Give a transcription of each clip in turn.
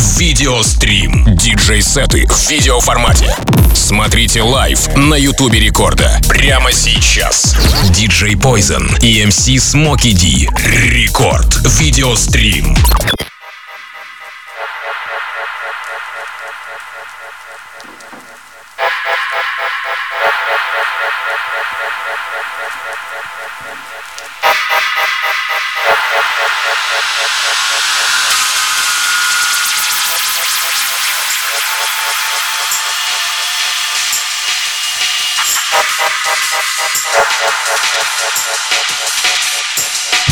Видеострим. Диджей-сеты в видеоформате. Смотрите лайв на Ютубе Рекорда. Прямо сейчас. Диджей Poison и MC Смоки Ди. Рекорд. Видеострим.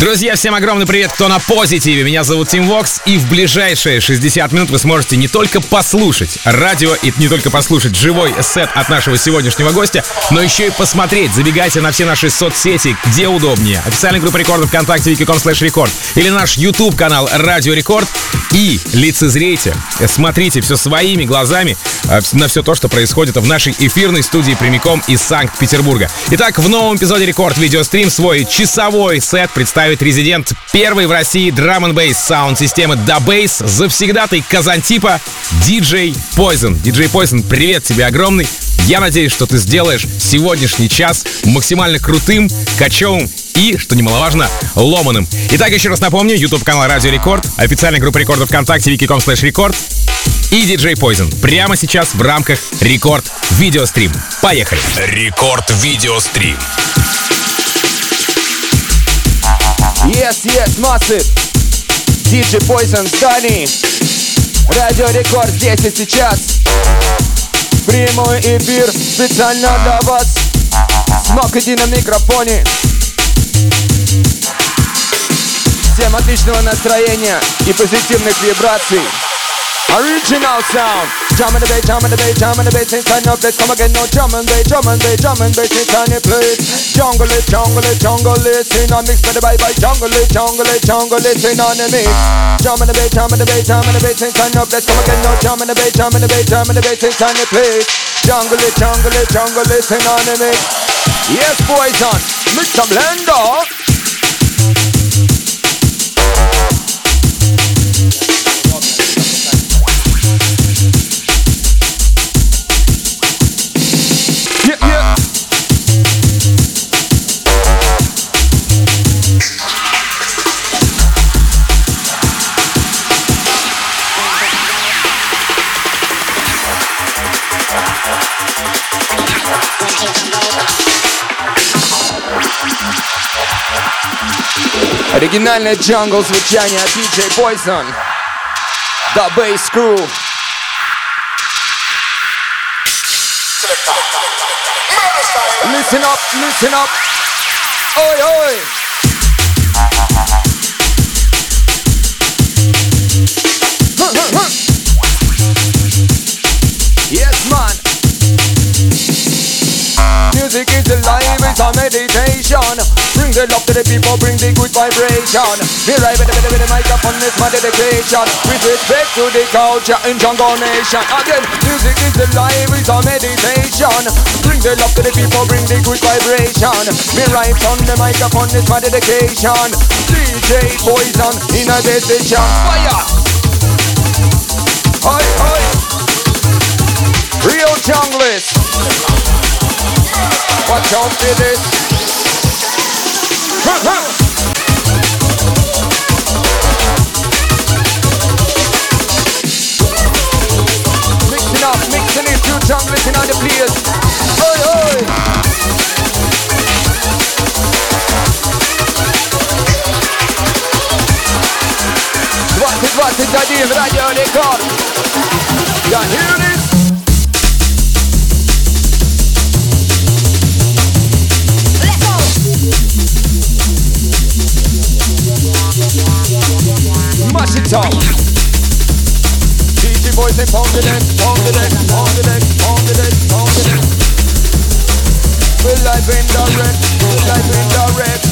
Друзья, всем огромный привет, кто на позитиве. Меня зовут Тим Вокс, и в ближайшие 60 минут вы сможете не только послушать радио и не только послушать живой сет от нашего сегодняшнего гостя, но еще и посмотреть. Забегайте на все наши соцсети, где удобнее. Официальная группа рекордов ВКонтакте wiki.com slash рекорд или наш YouTube канал Радио Рекорд. И лицезрейте, смотрите все своими глазами э, на все то, что происходит в нашей эфирной студии прямиком из Санкт-Петербурга. Итак, в новом эпизоде Рекорд Видеострим свой часовой сет представит представит резидент первой в России драм н бейс саунд-системы DaBass, завсегдатый Казантипа, DJ Poison. DJ Poison, привет тебе огромный. Я надеюсь, что ты сделаешь сегодняшний час максимально крутым, качевым и, что немаловажно, ломаным. Итак, еще раз напомню, YouTube канал Радио Рекорд, официальная группа рекордов ВКонтакте, wiki.com slash рекорд и DJ Poison. Прямо сейчас в рамках Рекорд Видеострим. Поехали! Рекорд Видеострим. Yes, yes, massive. DJ Poison Стани. Радио Рекорд здесь и сейчас. Прямой эфир специально для вас. Смог иди на микрофоне. Всем отличного настроения и позитивных вибраций. Original sound. Drum and the bass, drum and the bass, drum and the bass inside no place. Come again, no drum and bass, drum and bass, drum and bass inside the place. Jungle it, jungle it, jungle it. Sing on mix by the bye bye. Jungle it, jungle it, jungle it. Sing on the mix. Drum and the bass, drum and the bass, drum and the bass inside no place. Come again, no drum and the bass, drum and the bass, drum and the bass inside the place. Jungle it, jungle it, jungle it. Sing on the mix. Yes, Poison. Some blender. Оригинальное джангл звучание от DJ Poison The Bass Crew Listen up, listen up Oi, oi huh, huh, huh. Yes, man Music is alive, it's a meditation Bring the love to the people, bring the good vibration. Me right with the, the, the microphone, it's my dedication With respect to the culture in Jungle Nation. Again, music is alive, it's a meditation. Bring the love to the people, bring the good vibration. Me right on the microphone, it's my dedication DJ Poison in a decision. Fire! Oi, oi! Real junglist. Watch out for this. Huh, huh. Mixing up, mixing it, two junglers in the place. Oi, oi. Двадцать двадцать один радио рекорд. Я hear this. It up. Boys say pound the deck, pound the deck, pound the deck, pound the deck, pound the deck. We're live in direct, we're live in direct.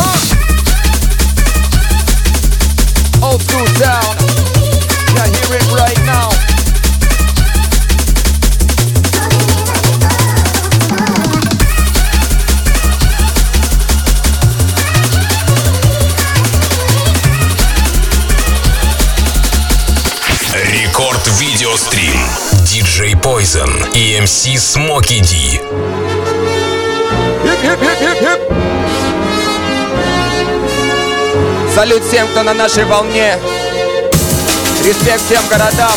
Huh. Old school sound. Yeah, hear it right now. Видеострим. Диджей Poison и MC Смоки Ди. Салют всем, кто на нашей волне. Респект всем городам.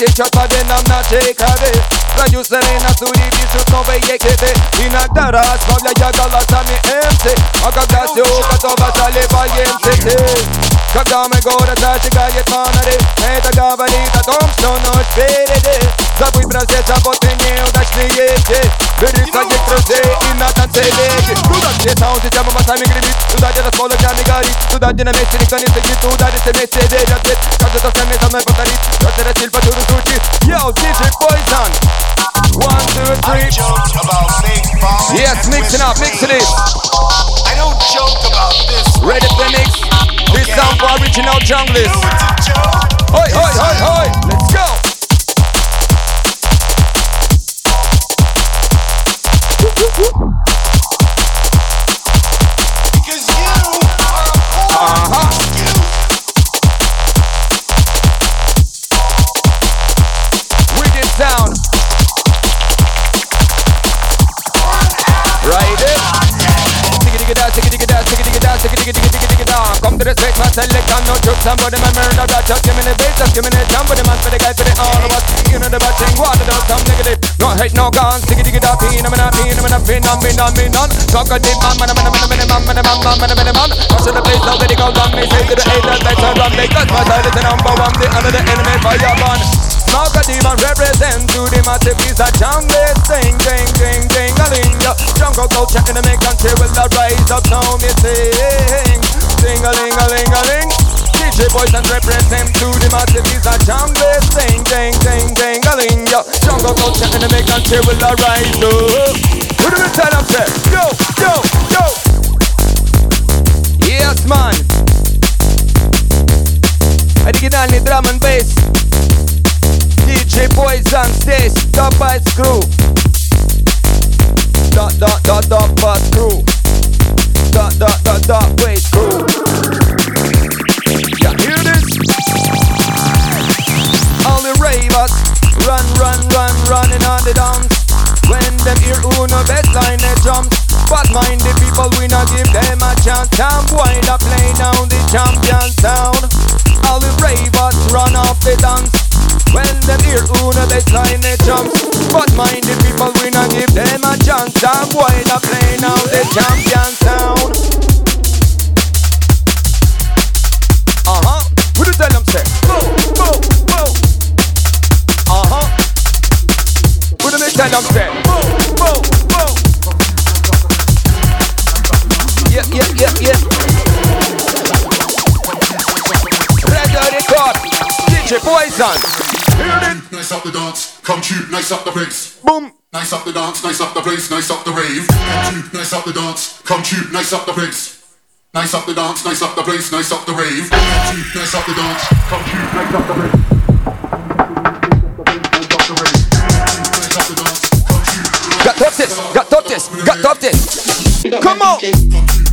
Take shot for them, I'm not take it Продюсеры на судили, суд новые хиты Иногда расправляя голосами МС А когда все готово, заливаем цветы когда мы город зажигает фонари Это говорит о том, что ночь впереди Забудь про все заботы неудачные дни Бери своих друзей и на танце леди Туда, где саунд-система басами гремит Туда, где раскол огнями горит Туда, где на месте никто не стоит Туда, где все вместе верят ведь Каждый то сами со мной повторит Каждый стиль повсюду звучит Yo, DJ Poison One, two, three Yes, mixing up, mixing it I don't joke about this Ready for mix This sound for original junglist. Hoi, hoi, hoi, hoi Let's go give me the me the jump for the man, for the guy, for the all of us. You know the bad thing, what? water does some negative. No hate, no guns, diggy diggy da peen, I'm a peen, I'm a peen, I'm in, I'm in, on. Talk a deep man, man, man, man, man, man, man, man, man, man, man, man. Rush to the place, already goes on me, say to the haters, let's run, because my side is the number one, the under the enemy fire burn. Smoke a demon represent to the massive piece of jungle Sing, ding, ding, ding, a ling Jungle culture in the make country will the rise up now me sing Ding a ling a ling a ling DJ Poison represent to the massive is a jungle. Ding, ding, ding, ding, a ling, yo Jungle culture and the make until will arise, yo Who do we tell them, say? Yo, yo, yo. Yes, man. Original drum and bass. DJ Boys and Poison здесь, Топайс Crew. Dot, dot, dot, dot, bus crew. Dot, dot, dot, dot, bass crew. The Run, run, run, running on the dance When them hear Uno bassline they jump. But mind the people, we not give them a chance. Time boy, not play now the champion sound. All the ravers run off the dance. When them hear Uno bassline they jump. But mind the people we not give them a chance. Some boy not play now the champion sound tell them say? Boom, boom, boom Yeah, yeah, yeah, yeah Radio record DJ Poison Nice up the dance, come to nice up the place. Boom. Nice up the dance, nice up the place, nice up the rave. Come nice up the dance, come to nice up the place. Nice up the dance, nice up the place, nice up the rave. Nice up the dance, come to nice up the place. This, got up this, got up this. Come on.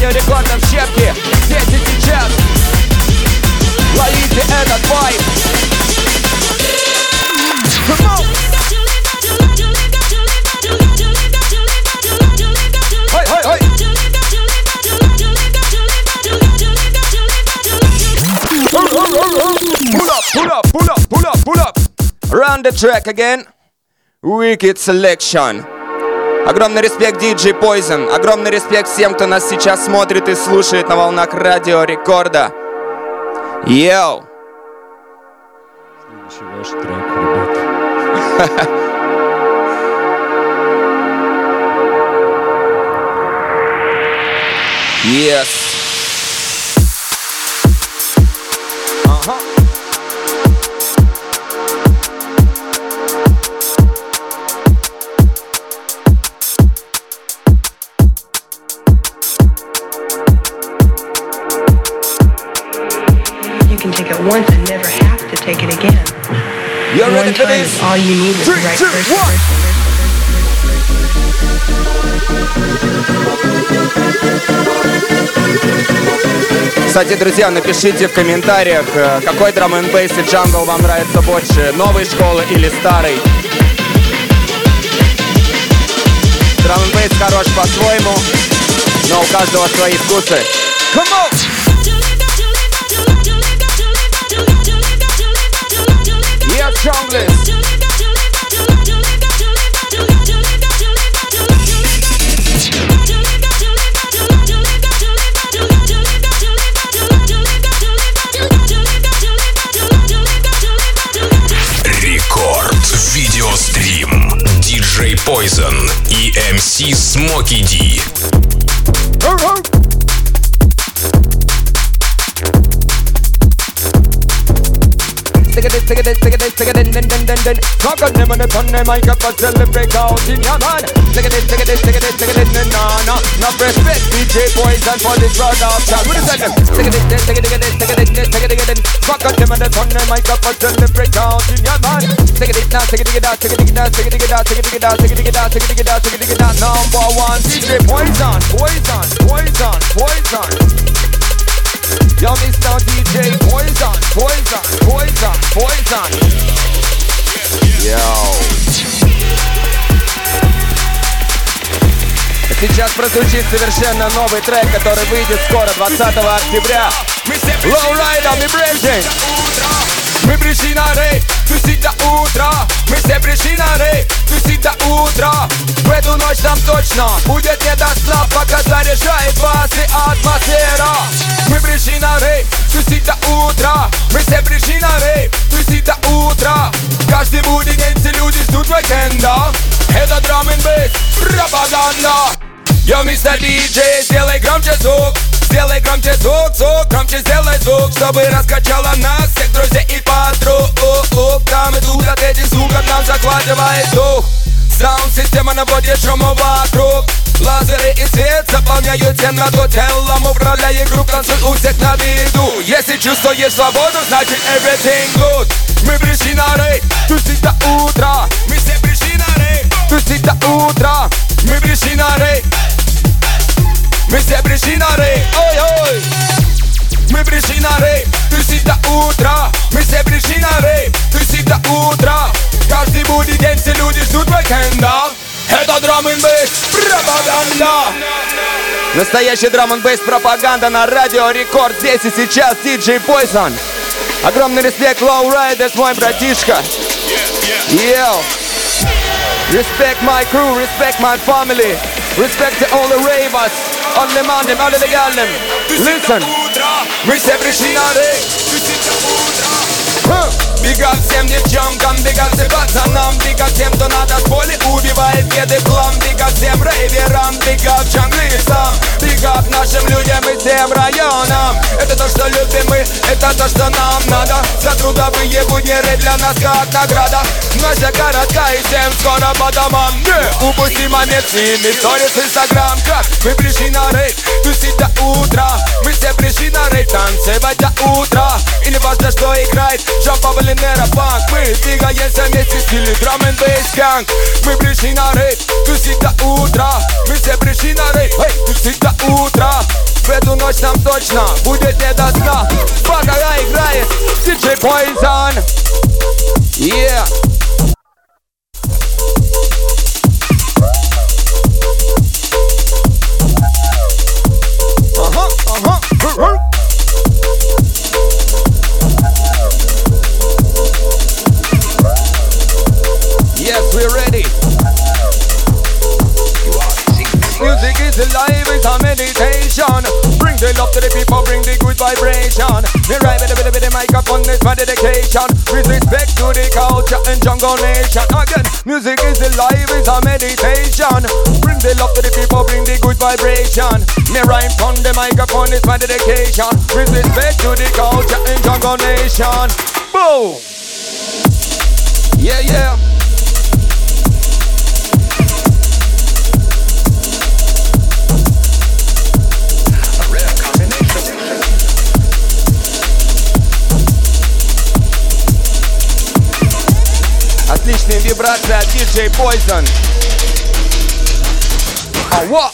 студию радио рекордов щепки Здесь и сейчас Ловите этот вайб Come on! Ой, ой, ой! Pull up, pull up, pull up, pull up, pull up. Run the track again. Wicked selection. Огромный респект DJ Poison. Огромный респект всем, кто нас сейчас смотрит и слушает на волнах радио рекорда. Йоу! Следующий ваш трек, ребята. Yes. Ага. It once and never have to take it again. You One ready for time, this? all you need is the Three, right two, person. one. Кстати, друзья, напишите в комментариях, э, какой драм н бейс и джангл вам нравится больше, новой школы или старой. Драм н бейс хорош по-своему, но у каждого свои вкусы. Come on! Poison и MC Смоки Ди. Stick it, stick it, stick it, stick it, din, din, din, din, din. Rock on them on the turn them, mic up until they break out in your man. Stick it, stick it, stick it, stick it, din, din, na, na. Now respect DJ Poison for this brother child. What is that? them? Stick it, stick it, stick it, stick it, din, din, stick it, din, din. Rock on them on the turn them, mic up until they break out in your man. Stick it, now, stick it, stick it, out, stick it, stick it, out, stick it, stick it, out, stick it, stick it, out, stick it, stick it, out, stick it, stick it, out, stick it, stick it, out. Number one, DJ Poison, Poison, Poison, Poison. Yo, Mr. DJ Poison, Poison, Poison, Poison. Йоу. Сейчас прозвучит совершенно новый трек, который выйдет скоро, 20 октября. Low Rider, мы брежем. Мы пришли на рейд, тусить до утра. Мы все пришли на рейд, тусить до утра. В эту ночь нам точно будет не до сна Пока заряжает вас и атмосфера. Мы пришли на рейд, тусить до утра. Мы все пришли на рейд, тусить до утра. Каждый будний день все люди ждут уикенда. Это драм н пропаганда. Йо, мистер диджей, сделай громче звук Сделай громче звук, звук, громче сделай звук Чтобы раскачало нас, всех друзей и подруг. Там и тут от этих звуков нам захватывает дух. Саунд-система наводит шума вокруг. Лазеры и свет заполняют темноту телом. Управляя групп, танцуй у всех на виду. Если чувствуешь свободу, значит everything good. Мы пришли на рейд, тусить до утра. Мы все пришли на рейд, тусить до утра. Мы пришли на рейд мы все пришли на рейд, ой-ой Мы пришли на рейд, тусить до утра Мы все пришли на рейд, тусить до утра Каждый будний день все люди ждут уикенда Это драм н пропаганда Настоящий драм н пропаганда на радио Рекорд Здесь и сейчас диджей Poison Огромный респект Low Riders, мой братишка. Йоу. Respect my crew, respect my family Respect all the ravers On the on them, all of the gal them. Listen. Miss every scenery. Ап всем девчонкам, бега всем пацанам Бега всем, кто надо с поля убивает беды план Бега всем рейверам, бега в джанглистам Бега нашим людям и всем районам. Это то, что любим мы, это то, что нам надо. За трудовые будни для нас как награда. Наша городка и всем скоро по домам. Не упусти момент с ними, сторис, инстаграм Как мы пришли на рейд, тусить до утра. Мы все пришли на рейд, танцевать до утра. Или важно, что играет, жопа, блин, панк Мы двигаемся вместе в стиле драм н бейс ганг Мы пришли на рейд, тусить до утра Мы все пришли на рейд, эй, тусить до утра в эту ночь нам точно будет не до сна Пока играет DJ Poison Yeah Love to the people, bring the good vibration. Me ride with a bit of the microphone, it's my dedication. With respect to the culture and jungle nation. Again, music is alive, it's a meditation. Bring the love to the people, bring the good vibration. Me rhyme on the microphone, it's my dedication. With respect to the culture and jungle nation. Boom! Yeah, yeah. Вибрации от DJ Poison. А вот!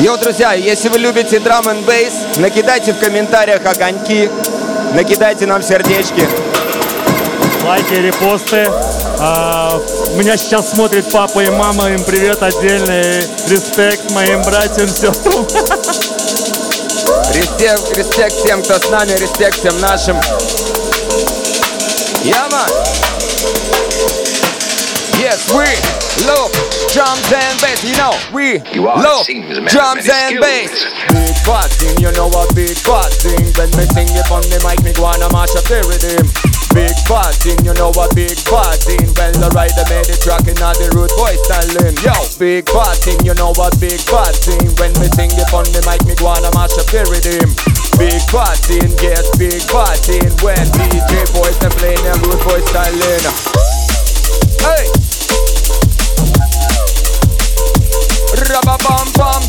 Йоу, друзья, если вы любите драм н бейс, накидайте в комментариях огоньки, накидайте нам сердечки. Лайки, репосты. А, меня сейчас смотрит папа и мама, им привет отдельный, респект моим братьям, сестрам. Респект, респект всем, кто с нами, респект всем нашим. Яма! Yes, we love drums and bass. You know, we love drums and bass. Big boxing, you know what big boxing. When me sing it on the mic, me go on a mash up the rhythm. Big party, you know what big party Well, the rider made the track and on the rude boy styling Yo, big party, you know what big party When me sing it on the mic, me go on a mash up the rhythm. Big party, yes, big party When DJ boys are playing their road boy styling Hey! Rabba bum bum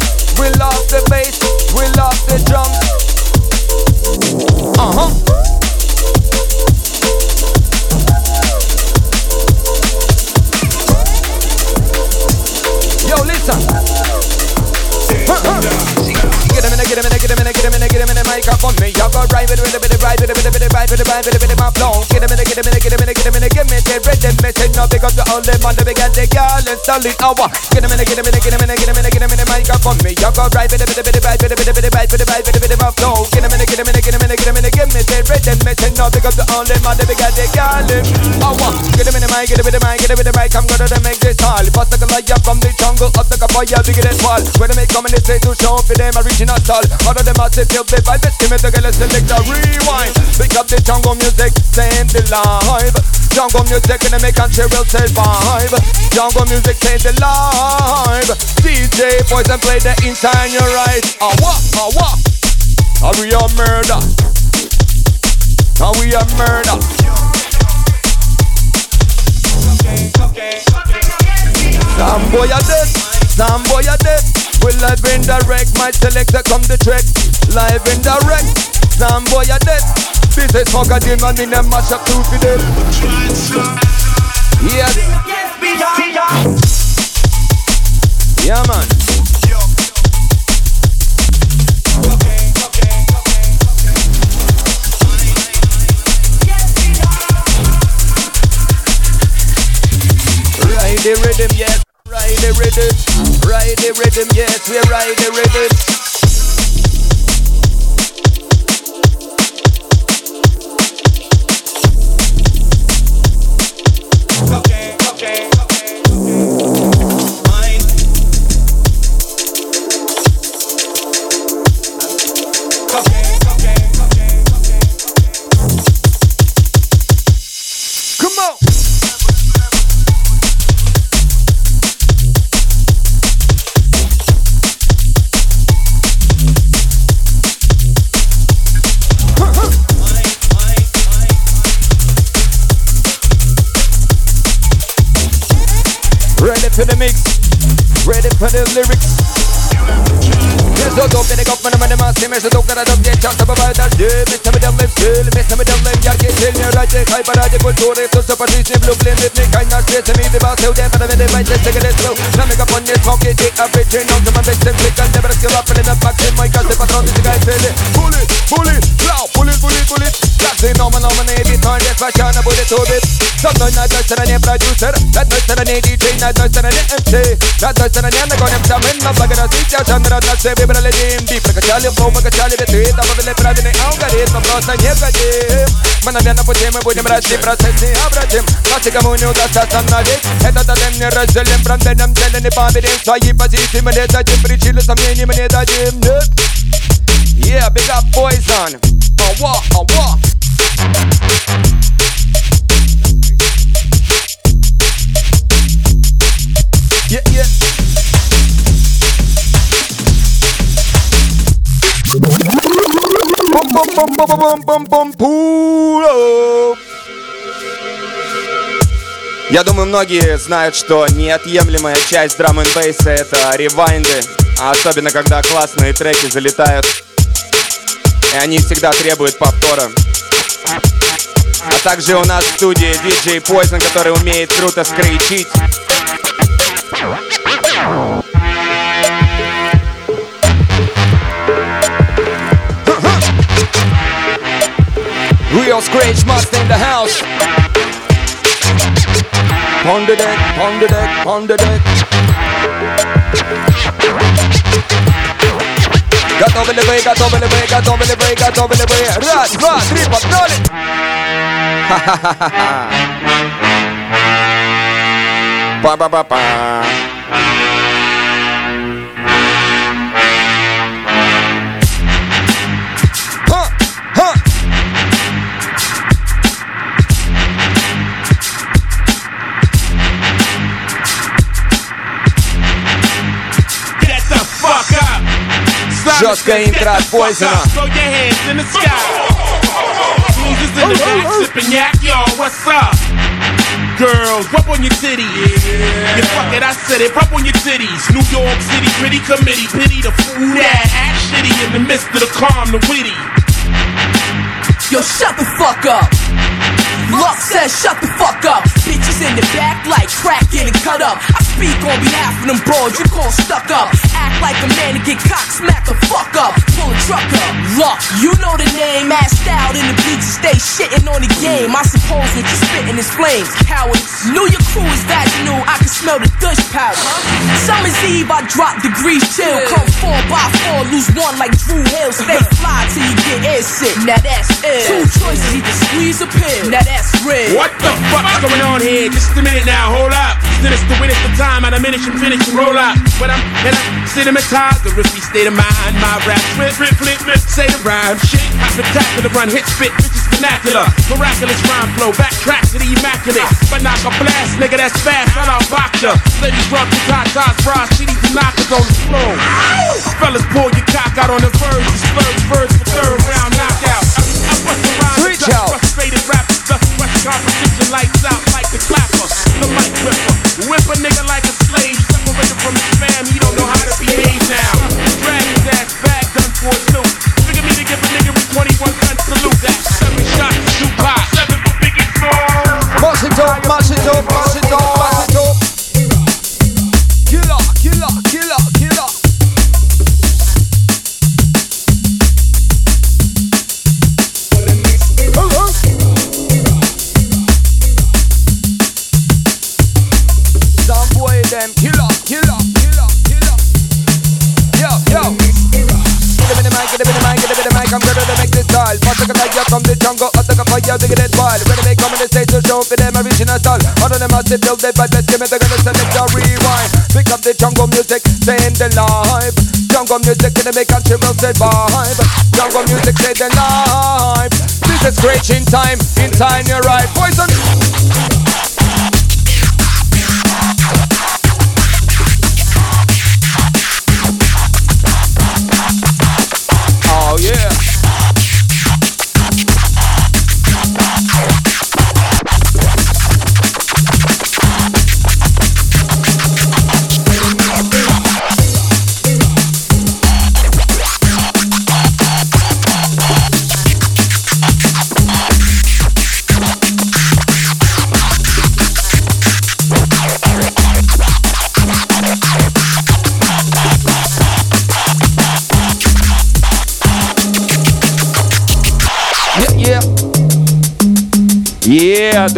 We love the bass, we love the drums. Uh-huh. Yo, listen. Get him in, get him in, get him in, get him in, get him in the microphone. Me, y'all go right with a bit of right with a bit of with a right with a bit of my flow. Get him in, get him in, get him in, get him in, give me the rhythm. Me say no big the only man, the big and the girl and solid hour. Get him in, get him in, get him in, get him in, get him in the microphone. Me, y'all go right with a bit of right with a bit of with a right with a bit of my flow. Get him in, get him in, get him in, get him in, the rhythm. Me say no big up the only man, the big and the girl and hour. Get him in the mic, get him in the mic, get him in the mic. I'm gonna make this all. Bust like a lion from the jungle, up like a fire, bigger than wall. When they make coming, they say to show for them original style. All of them massive, feel the vibe, give me the girl, select a rewind. Pick up the jungle music, send the live. Jungle music and make country will survive. Jungle music, send the live. DJ Poison play the inside your right. Ah what? Ah what? Are we a murder? Are we a murder? Some boy are dead, some boy are dead. We live in direct, my selector come the trick. Live in direct, some boy are dead. Business fucker deal man in them mash up for them. Yes. Yeah man. The rhythm, yes. Ride the rhythm. Ride the rhythm, yes. We ride the rhythm. Okay, okay. For the lyrics. Yes, so dope, det kommer med massor med så dope dag Missa med dem still, missa med dem jag get till När jag räcker hypa radio kultur Så så precis ni blå blind Ni kan inte se sig det bara så det Bara med det bara inte säga det slow När mig på ni smoke it Take a bitch in Som man växer Klicka never skill up in the back In my kasse patron ska jag fälla Bullet, bullet, blow Bullet, bullet, bullet Klassing om man om man är ditt hörn Det ska tjäna bullet och bit Som nöjd när dödsarna är producer När dödsarna är DJ När dödsarna är MC När dödsarna är När går nämta Men man baggar och sitter Jag känner att när ser Vibra legend Прокачали флоу, мы качали биты Добавили правильный алгоритм Просто не вгодим Мгновенно пути мы будем расти Процесс необратим Нас никому не удастся остановить Этот тотем не разделим Фронтеном деле не победим Свои позиции мы не дадим Причины сомнений мы не дадим Нет Yeah, big up poison Я думаю, многие знают, что неотъемлемая часть драм н это ревайнды, а особенно когда классные треки залетают, и они всегда требуют повтора. А также у нас в студии DJ Poison, который умеет круто скричить. Real Scratch Master in the house. Ponder that, ponder that, ponder that. Готовы ли вы, готовы ли вы, готовы ли вы, готовы ли вы? Раз, два, три, погнали! Ха-ха-ха-ха. Па-па-па-па. just ain't that poison. Throw your in the back, sipping yak, yo, what's up? Girls, rub on your titties. Yeah. You fuck it, I said it. Rub on your titties. New York City, pretty committee, pity the fool that act shitty in the midst of the calm, the witty. Yo, shut the fuck up. Luck says shut the fuck up. Bitches in the back like crack getting cut up. I speak on behalf of them broads you call stuck up. Act like a man and get cock smack the fuck up. Pull a truck up. Luck, you know the name. Assed out in the bleachers, stay shitting on the game. I suppose that you're spitting his flames. Cowards. Knew your crew is that you knew I can smell the Dutch powder. Summer's Eve, I drop degrees chill. Come four by four, lose one like Drew Hill. Stay fly till you get air sick. Now that's it. Two choices, either squeeze a pill. Now that's red. What the fuck's going on here? Just a minute now, hold up. Sinister witness the time, I diminish and finish and roll up. When I'm in a cinematized, the risky state of mind. My rap flip, flip, flip, flip, say the rhyme. Shit, I spectacular run, hit spit, bitches vernacular. Miraculous rhyme flow, backtrack to the immaculate. But knock a blast, nigga, that's fast, I don't box ya. Ladies rub the tatas, bras, shitty knockers on the floor. Fellas, pull your cock out on the verge,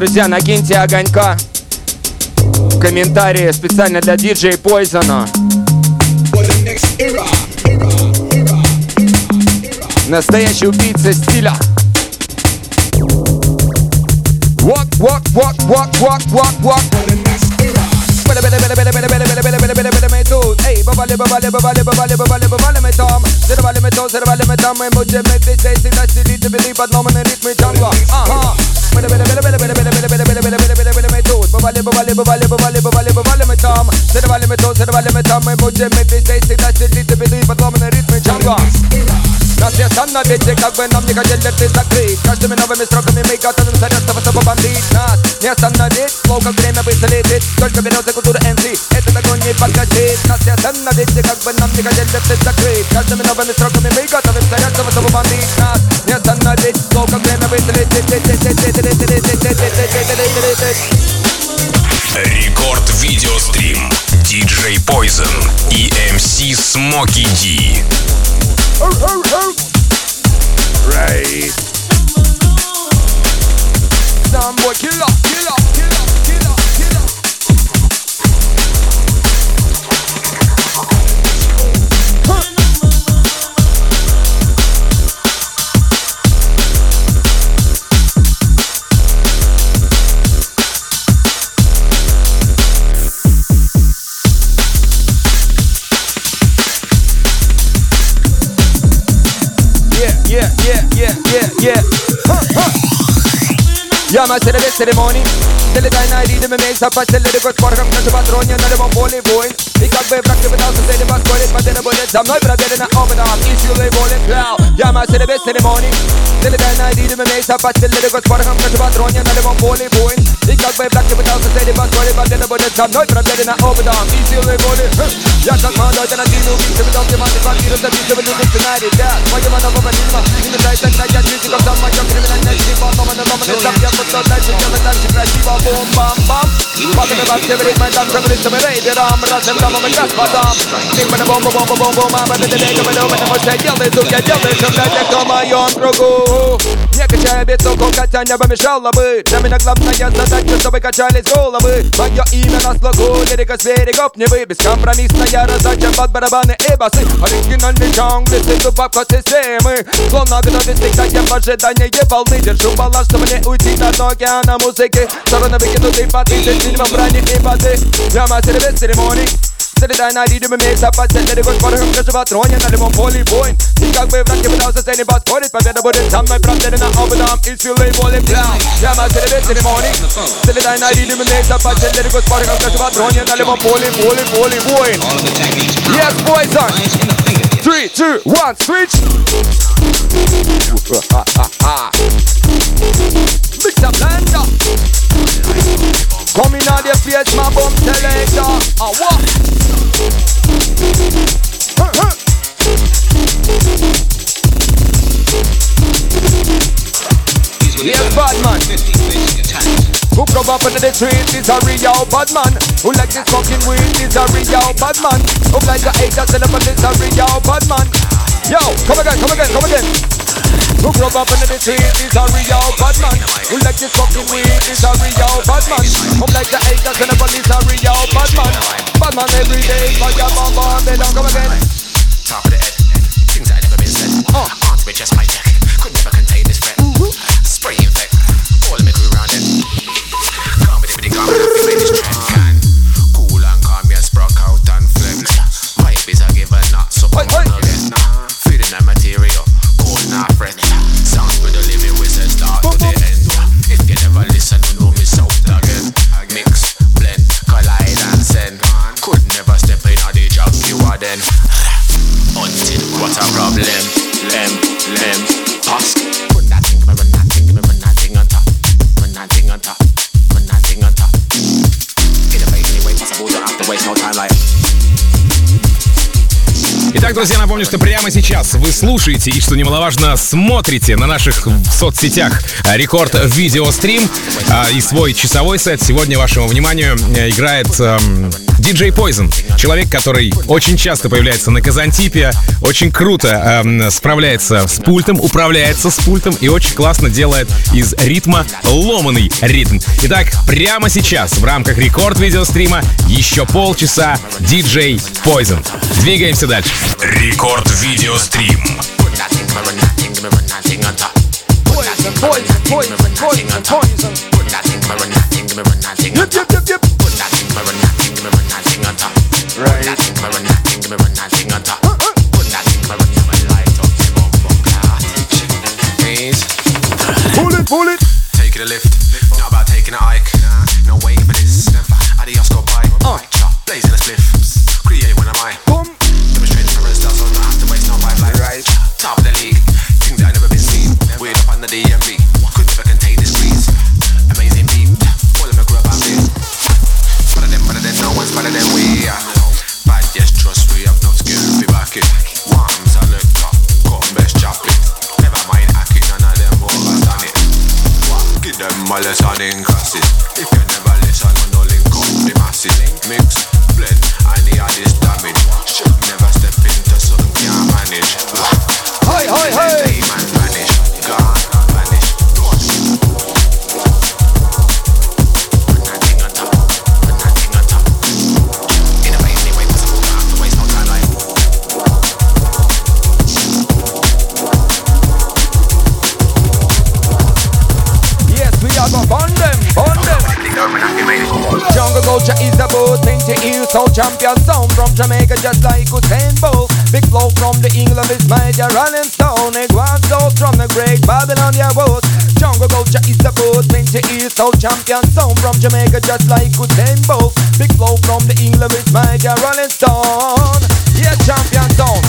друзья, накиньте огонька комментарии специально для диджей Пойзона. Настоящий убийца стиля. Walk, walk, walk, walk, walk, walk. वाले वाले वाले वाले वाले वाले में दम सिर वाले में दो सिर वाले में दम मुझे में दिल से सीधा सीधी तबली बदलो मैंने रित में जाऊँगा हाँ मेरे मेरे मेरे मेरे मेरे मेरे मेरे मेरे मेरे मेरे मेरे मेरे में दो वाले वाले वाले वाले वाले वाले में दम सिर वाले में दो सिर वाले में दम मुझे में दिल से सीधा सीधी तबली बदलो मैंने रित में जाऊँगा На свет на ветер, как бы нам не хотели рты закрыть Каждыми новыми строками мы готовим средства, чтобы бомбить Нас не остановить, слово как время высолетит Только березы культуры НС, этот огонь не подкатит Нас не остановить, как бы нам не хотели рты закрыть Каждыми новыми строками мы готовим средства, чтобы бомбить Нас не остановить, слово как время высолетит Рекорд видеострим DJ Poison и MC Smoky D. Right. Sound boy, kill up, kill kill. yeah. Huh, huh. Ja, ma se deve essere money Stelle deine ID, die mir mehr sagt, was stelle dir kurz vor, komm, kannst du was rollen, dann immer voll wohl. Ich hab bei Fragen mit aus, sehe was wollen, bei deiner Bullet, am neu bei deiner Augen am, ich will wollen, klar. Ja, ma se deve essere money Stelle deine ID, die mir mehr sagt, was stelle dir kurz vor, komm, kannst du was rollen, dann immer voll wohl. Ik kan bij blakken betaald, ze zeiden van sorry, maar dit wordt het dan nooit proberen naar overdaan. Die ziel weer worden, ja dat man uit en dat die nu niet. Ze bedoelt je man, ik van hier op de bies, the bedoelt that. Maar je man over mijn nieuwe, in de tijd dat ik je muziek op dan, maar je criminal net, ik I'm en mama en dat je moet dat tijdje kunnen dan je krijgt die bal boom bam bam. Wat ik wat je weet, mijn dan ze willen ze me reden, ram ras en dan mijn gas wat dan. Ik ben een bom bom bom bom maar met de deken met over en wat jij wil, doe jij wil, zo dat je kom maar je on progo. Я качаю бицу, качать, а не бы мешало быть. Задача, чтобы качались головы. Мое имя на слуху, лирика с берегов Невы Бескомпромиссная раздача под барабаны и басы. Оригинальный джангл, если бабка системы. Словно готовит спектакль в ожидании волны. Держу баланс, чтобы не уйти на дно океана музыки. Стороны выкинуты по тысяч фильмов брони и воды Я мастер без церемоний Said it and I did my mates up, I said that it was for him because of a throne and I'm poly boy. Chicago wave like it was saying about for it, but then about it, time my brother and I over them, it's you lay ball him. Yeah, I said it in morning. Said it and I did my mates up, I said that it was for him because of a throne and I'm poly, poly, poly boy. Yes, Poison. Three, two, one, switch. Mix up blender Come in on the place, my bum selector Ah, what? Huh, huh. Yes, bad man. Who come up into the street is a real bad man. Who like this fucking weed is a real bad man. Who like the haters in the is a real bad man. Yo, come again, come again, come again. Who grow up into the street is a real bad man. Who like this fucking weed is a real bad man. Who like the haters in the police is a real bad man. Bad man every day, fire bomb bomb, they don't come again. Напомню, что прямо сейчас вы слушаете и, что немаловажно, смотрите на наших соцсетях рекорд видеострим а, и свой часовой сет. Сегодня вашему вниманию э, играет эм, Диджей Poison. Человек, который очень часто появляется на Казантипе, очень круто эм, справляется с пультом, управляется с пультом и очень классно делает из ритма ломаный ритм. Итак, прямо сейчас в рамках рекорд видеострима еще полчаса Диджей Poison. Двигаемся дальше. Рекорд видеострим. Poison, poison, poison, poison, poison. Yep, yep, yep, yep. Right. Pull it, pull it. Taking a lift, not about taking a hike. No wait for this. Adios, go bye. Uh. Blazing a spliff. Create when I'm high. Boom. Demonstrating for us, so I don't have to waste no Right. Top of the league, things that I never been seen. Weird up on the DMV, could never contain this squeeze. Amazing beat, all of them grew up on this. Better than, better than no one's better than we are hey, hey, hey. Culture is boat, thing to hear soul champion sound from Jamaica, just like Usain Bolt. Big flow from the England is major Rolling Stone. It was from the great Babylonia boat. Jungle culture is boat, thing to hear soul champion sound from Jamaica, just like Usain Bolt. Big flow from the England is major Rolling Stone. Yeah, champion sound.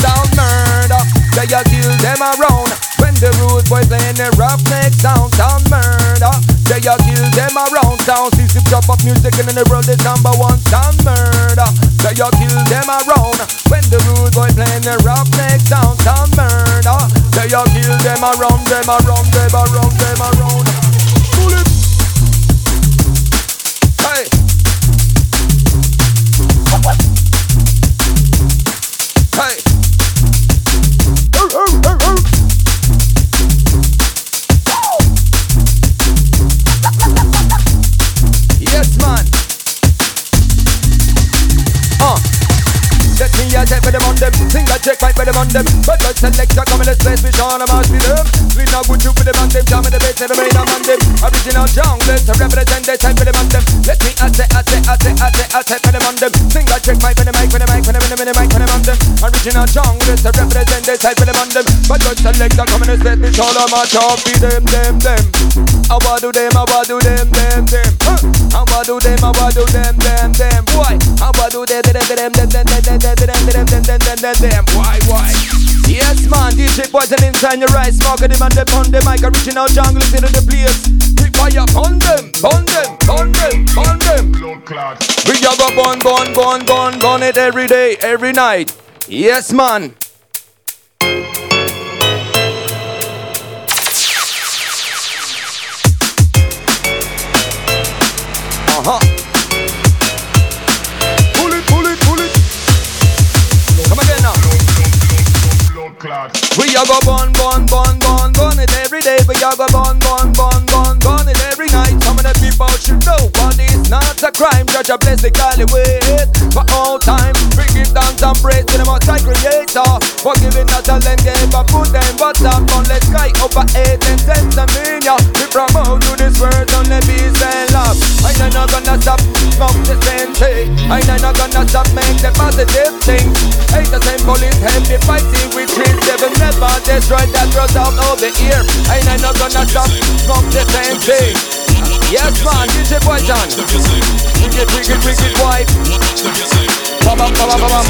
Sound murder, they a kill them around. When the rude boys playing the roughneck sound, sound murder, they a kill them around. Sound system drop up music and in the world is number one. Sound murder, they a kill them around. When the rude boys playing the roughneck sound, sound murder, they a kill them around, them around, them around, them around. Them Sing a check for them on them But let's select a the space We show them how to them We now good you for them on them Jam in the bass and the main on them Original junglers To represent the type for them on them Let me a check, a check, a check, a check, a check for them on them Sing a check right for the mic, for the mic, for the mic, for the mic, for them on them Original junglers To represent the type for them on them But let's select a the space We show them how to be them, them, them I want do them, I want do them, them, them? I want do them, I want do them, them, them Boy, I want do them, them, them, them, them, them, them, them, them, them, them, them, them, them, them, why, why? Yes, man, DJ Poison inside your right, smoking them on the on the mic, original jungle in the place. We fire on them, on them, on them, on them. We a go burn, burn, burn, burn, burn it every day, every night. Yes, man. We a go burn, burn, burn, burn, burn it every day. We a go burn, burn, burn, burn, burn it every people should know what is not a crime. Judge a bless the golly wait for all time. Bring it down and praise to the most high creator. For giving us a land gave a put them but up on the sky over eight and ten million. We promote to this world on the peace and love. I know not gonna stop smoke the same thing. I know not gonna stop make the positive thing. Hate the same police heavy fighting with trees. Devil never destroy that rose out of the ear. I know not gonna stop smoke the same thing. Yes man, DJ Poison. Wicked, wicked, wicked wife. Bam, bam, bam, bam, bam.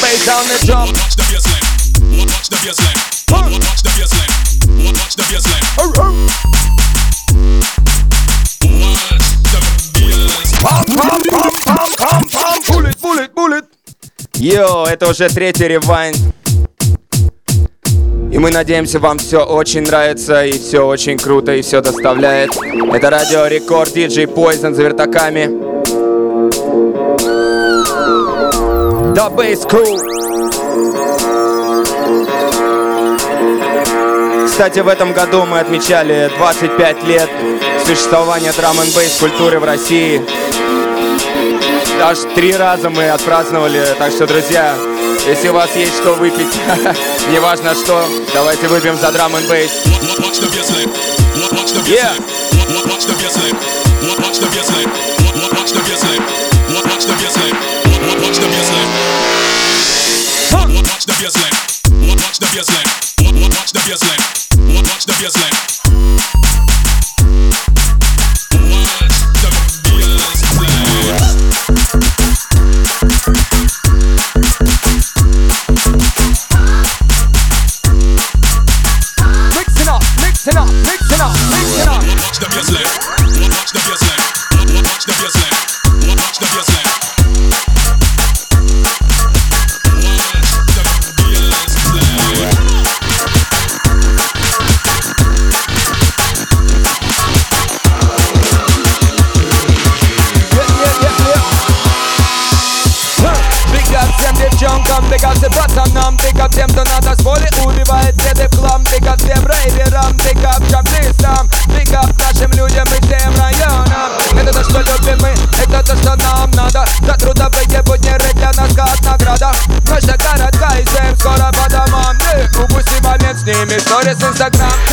Bass down the drum. Watch the baseline. Watch the baseline. Watch the baseline. Watch the arr. Pam, pam, pam, pam, pam, pam. Bullet, bullet, bullet. Йо, это уже третий ревайн. И мы надеемся, вам все очень нравится, и все очень круто, и все доставляет. Это радио Рекорд, диджей Poison за вертаками. The Bass Crew. Кстати, в этом году мы отмечали 25 лет существования драм н бейс культуры в России. Аж три раза мы отпраздновали, так что, друзья, если у вас есть что выпить, неважно что, давайте выпьем за драм н бейс. Bassline. Watch the Yeah. bassline. Watch the the bassline. Watch the bassline. Instagram.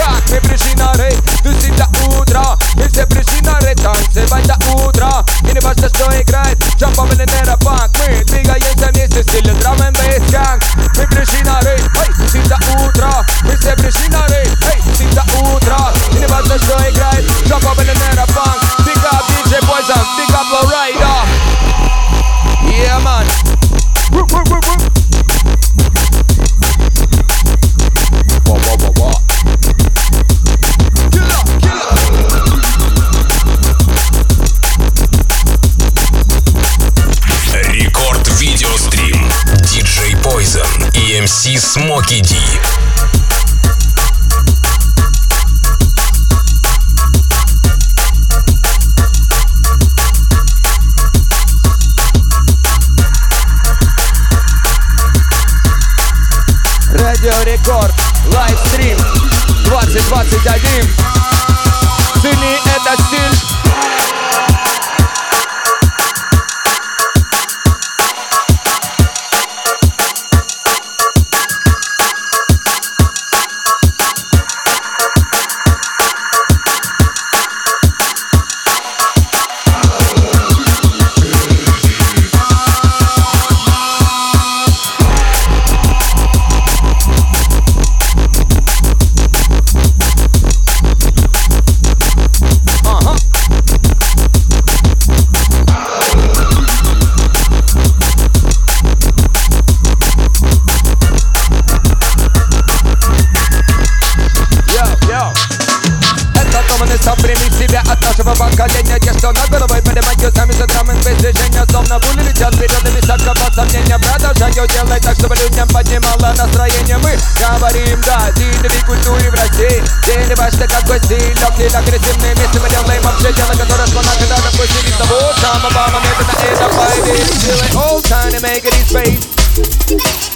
От нашего поколения. Те, что на головой поднимают сами за драм без движения Словно пули летят вперед и без всякого сомнения. Продолжаю делать так, чтобы людям поднимало настроение. Мы говорим, да, дилевой культуре в России. Где не важно какой стиль, легкий, агрессивный Вместе мы делаем вообще дело, которое слона когда допустили того самого момента Это пойдет силой All time to make it in space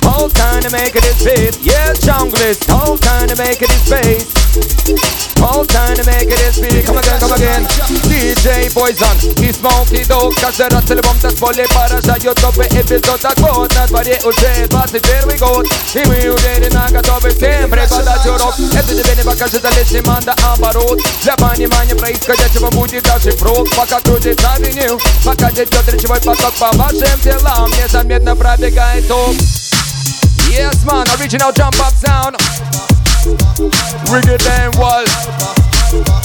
Whole time to make it is fit, yeah, junglist. Whole time to make it is space. Whole time to make it is fit. Come again, come again. DJ Poison и Smokey Dog Каждый раз целиком танцполе поражают новый эпизод Так вот, на дворе уже 21 год И мы уверенно готовы всем преподать урок Это тебе не покажется лишним, а наоборот Для понимания происходящего будет даже прок Пока крутится винил, пока течет речевой поток По вашим телам незаметно пробегает ток Yes man, original jump up sound Reggae and wall.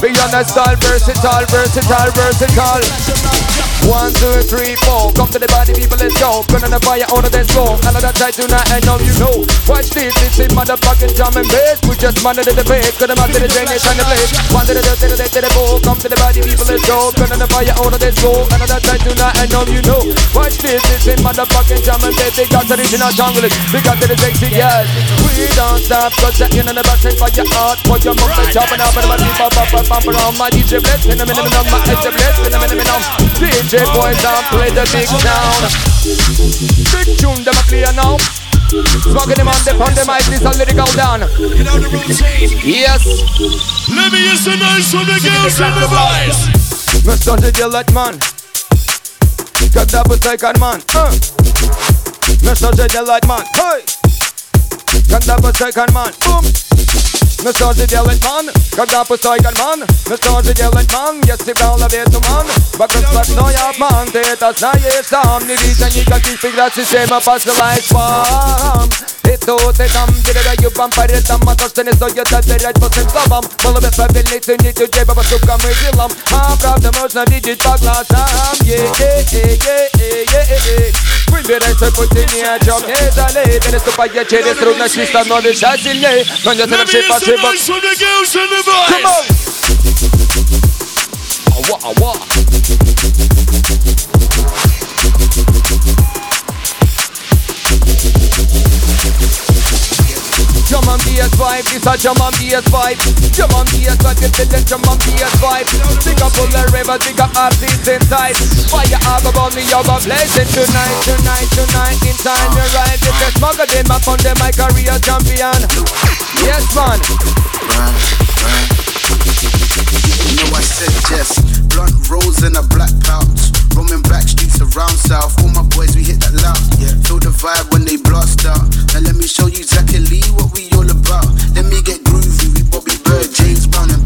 Beyond the style, versatile, versatile, versatile One, two, three, four Come to the body, people, let's go Burn on the fire, on the dance floor All of that tight tonight, I know you know Watch this, it's in motherfucking drum and bass We just monitor the bass Cut them out to the drain, they trying to play One to the dirt, to the to the ball Come to the body, people, let's go Burn on the fire, on the dance floor All of that tight tonight, I know you know Watch this, it's in motherfucking drum and bass They got original jungle We got to the sexy girls We don't stop Cause you're in the back, for your heart For your mouth, and chopping up And my people, pop, pop, pop around My DJ bless, in a minute, my head's a bless In a minute, DJ boys, don't play the big sound Big tune them a play now. Smoking them on the on the mic, this a lyrical down. You know the routine. Yes. Let me hear some noise from the girls and the boys. Mr. DJ Lightman. Got double second man. Uh. Mr. DJ Lightman. Hey. Got double second man. Boom. Mr. DJ Lightman. Got double second man. Mr. DJ Lightman. Если в голове туман, вокруг сплошной обман. Ты это знаешь сам. Не видя никаких преград, система посылает спам. И тут, и там передаю вам по рядам А то, что не стоит доверять пустым словам Было бы правильней ценить людей по поступкам и делам А правда можно видеть по глазам Е-е-е-е-е-е Выбирай свой путь и ни о чем не жалей Переступая через трудности становишься сильней Но не Let me совершив hear some ошибок noise from the girls and the Come on! boys. Awa, awa Drum and bass vibe, this a drum and bass vibe Drum and bass vibe, you feel the drum and bass vibe Big up all the rivers, big up artists inside Fire all about me, you're blazing tonight, tonight, tonight Inside you're right, it's a smoker, them up on the my career champion Yes man You know I said yes. Blunt rolls and a black pouch. Roaming back streets around south. All my boys, we hit that loud. Yeah. Feel the vibe when they blast out. Now let me show you exactly what we Let me get groovy. We Bobby Byrd, James Brown, and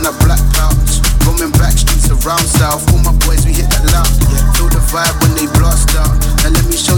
in a black pouch. Roaming back streets around south. All my boys, we hit that loud. Yeah. Feel the vibe when they blast out. Now let me show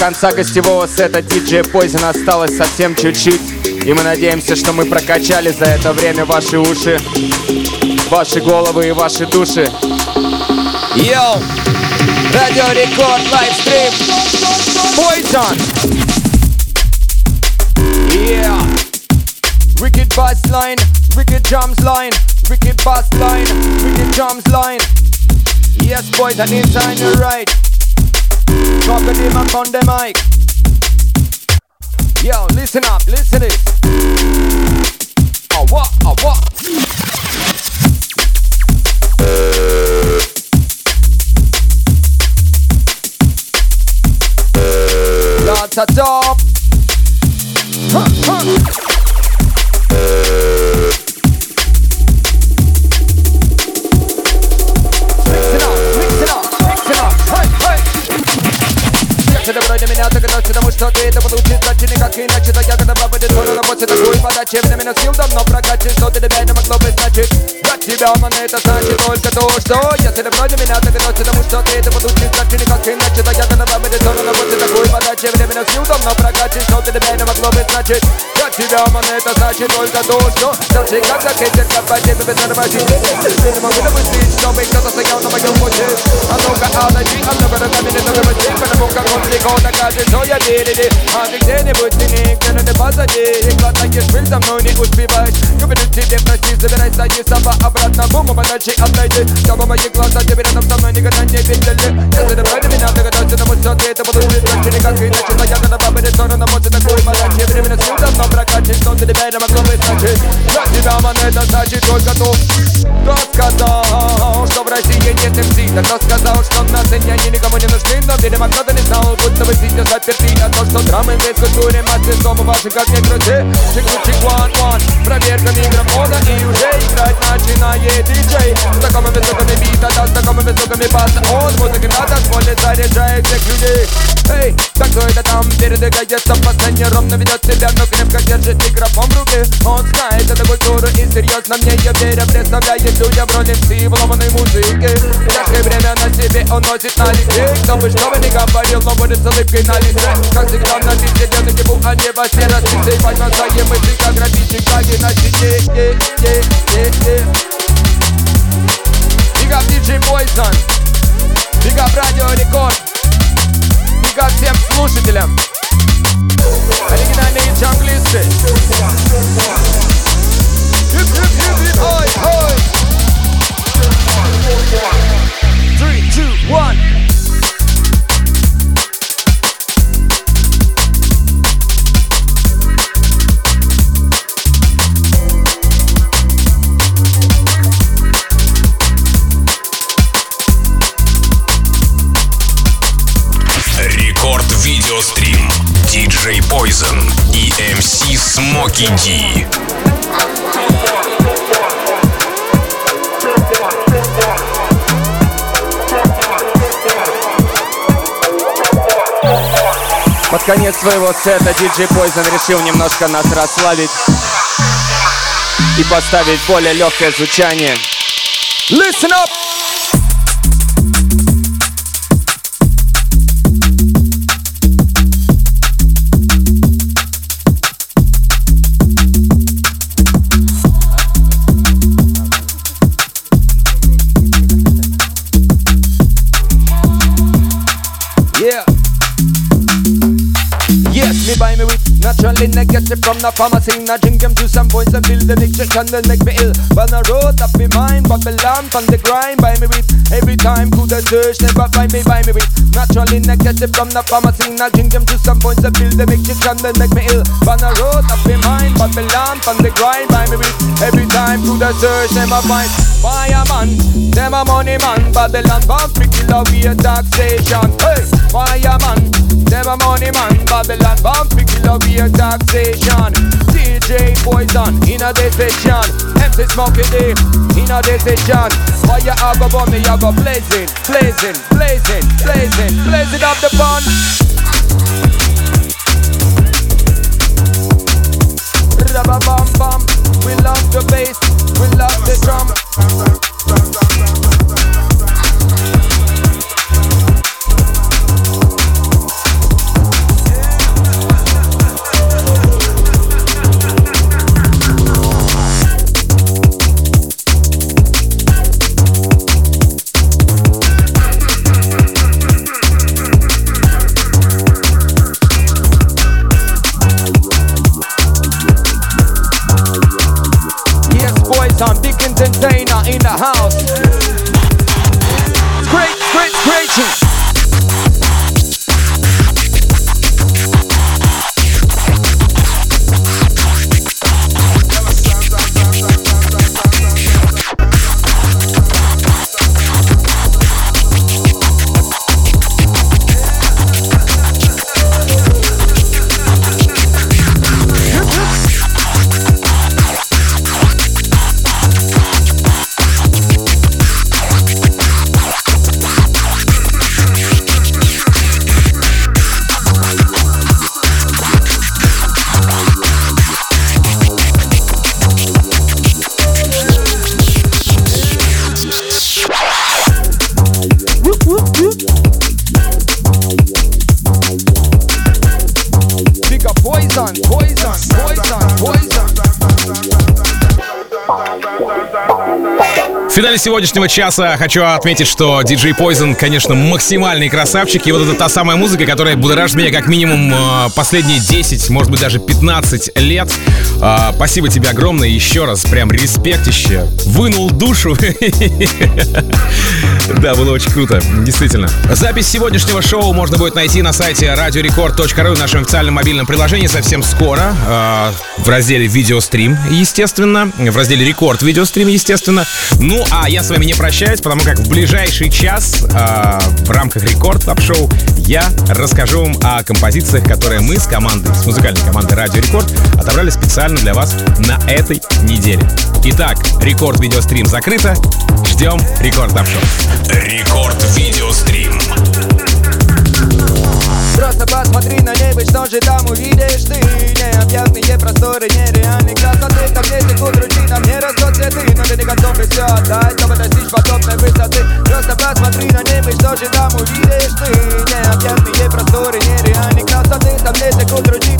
конца гостевого сета DJ Poison осталось совсем чуть-чуть. И мы надеемся, что мы прокачали за это время ваши уши, ваши головы и ваши души. Йоу! Радио Рекорд, лайвстрим! Poison! Yeah! Wicked bass line, wicked drums line, wicked bass line, wicked drums line. Yes, boys, and inside the right. Drop the demon on the mic. Yo, listen up, listen it. Oh, what, oh, what? Lots of top. Huh, huh. Если вроде меня так иначе, потому что ты это получишь. Значит никак иначе, то я готова будет скоро работать такой подачи Временно сил давно прокачан, что для тебя не могло бы значить? Для тебя, ман, это значит только то, что Если вроде меня так иначе, потому что ты это получишь. Значит никак иначе, то я готова будет скоро работать такой подачи Временно сил давно прокачан, что для тебя не могло бы значить? Для тебя, ман, это значит только то, что Даже когда хейтер копать, это без норматив Я не могу допустить, чтобы кто-то стоял на моем пути. А ну-ка, отойди, а ну-ка, руками не только Потому как он далеко докажет, что я делили А ты где-нибудь ты нигде, но ты позади И глотаешь пыль за мной не успеваешь Говорю тебе прости, забирай сади сама обратно Буму подачи отойди Чтобы мои глаза тебе рядом со мной никогда не видели Если ты вроде меня догадался, потому что ты это получишь Значит никак иначе, но я готова быть сторону Может такой подачи, временно сил давно прокачан Что для тебя не могло бы значить Для тебя, ман, это значит только то Кто сказал, что в России нет МС Да кто сказал, что на сцене они никому не нужны? Но, видимо, кто-то не знал, будто вы сидите заперты. А то, что драмы в культуре массы Снова ваши, как ни крути. Чик-чик, one-one Проверка микрофона и уже играть начинает диджей. С такими высокими бита, да, с такими высокими баса Он музыки на танцполе заряжает всех людей. Эй, так кто это там по сцене Ровно ведет себя, но крепко держит микрофон в руке. Он знает эту культуру и серьезно мне я верю Представляет людям роли в ломаной музыке Яркое время на себе он носит на лице Кто бы что бы ни говорил, но будет с улыбкой на лице Как всегда на лице делает ему, а не во все распицы Подмазаем мысли, как граффити, шаги на стене е, е, е, е. Big up DJ Poison Big up Radio Рекорд. Big up всем слушателям. Оригинальные джанглисты Hip, hip, hip, hip, ой, ой Рекорд видеострим. DJ Poison и MC Смоки Ди. Под конец своего сета DJ Poison решил немножко нас расслабить и поставить более легкое звучание. Listen up! Naturally negative from the pharmacy. Now drink them to some points and build the and then make me ill. But the road up in mine, but the lamp on the grind. Buy me with every time cool the search, never find me, buy me with naturally negative from the pharmacy. Now drink them to some points and build the and then make me ill. But the road up in mine, but the lamp on the grind. Buy me with every time cool the search, never find. Fireman, them a money man, Babylon bomb, freaky love, be a taxation. Hey, fireman, them a money man, Babylon bomb, freaky love, be a taxation. DJ Poison, in a decision. MC Smoky D, in a decision. Fire I go burn me, I go blazing, blazing, blazing, blazing, blazing up the bun. Bam bam, we love the bass, we love the drum. Entertainer in the house. Сегодняшнего часа хочу отметить, что DJ Poison, конечно, максимальный красавчик. И вот это та самая музыка, которая будоражит меня как минимум э, последние 10, может быть, даже 15 лет. А, спасибо тебе огромное еще раз. Прям респектище. Вынул душу. Да, было очень круто, действительно. Запись сегодняшнего шоу можно будет найти на сайте radiorecord.ru нашем официальном мобильном приложении совсем скоро. А, в разделе «Видеострим», естественно. В разделе «Рекорд видеострим», естественно. Ну, а я с вами не прощаюсь, потому как в ближайший час э, в рамках Рекорд Клаб Шоу я расскажу вам о композициях, которые мы с командой, с музыкальной командой Радио Рекорд отобрали специально для вас на этой неделе. Итак, Рекорд Видеострим закрыто. Ждем Рекорд Шоу. Рекорд Видеострим. Просто посмотри на небо, что же там увидишь ты Необъятные просторы, нереальной красоты Там где текут ручьи, там не растут цветы Но ты не готов и все отдать, чтобы достичь подобной высоты Просто посмотри на небо, что же там увидишь ты текут ручьи,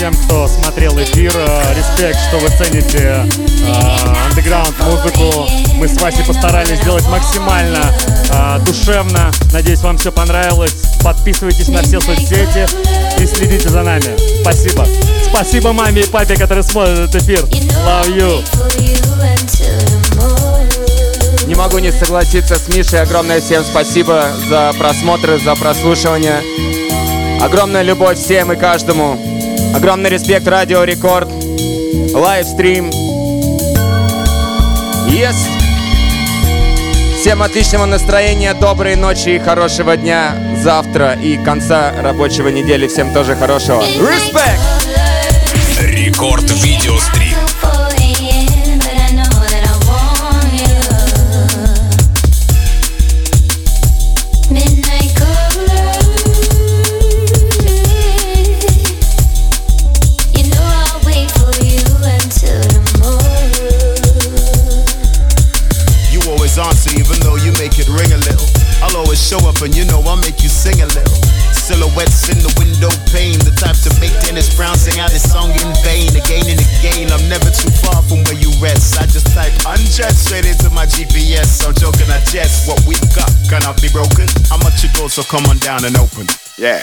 всем, кто смотрел эфир. Э, респект, что вы цените андеграунд э, музыку. Мы с Васей постарались сделать максимально э, душевно. Надеюсь, вам все понравилось. Подписывайтесь на все соцсети и следите за нами. Спасибо. Спасибо маме и папе, которые смотрят этот эфир. Love you. Не могу не согласиться с Мишей. Огромное всем спасибо за просмотры, за прослушивание. Огромная любовь всем и каждому. Огромный респект Радио Рекорд. Лайвстрим. Yes. Всем отличного настроения, доброй ночи и хорошего дня завтра и конца рабочего недели. Всем тоже хорошего. Респект! Рекорд видеострим. So come on down and open. Yeah.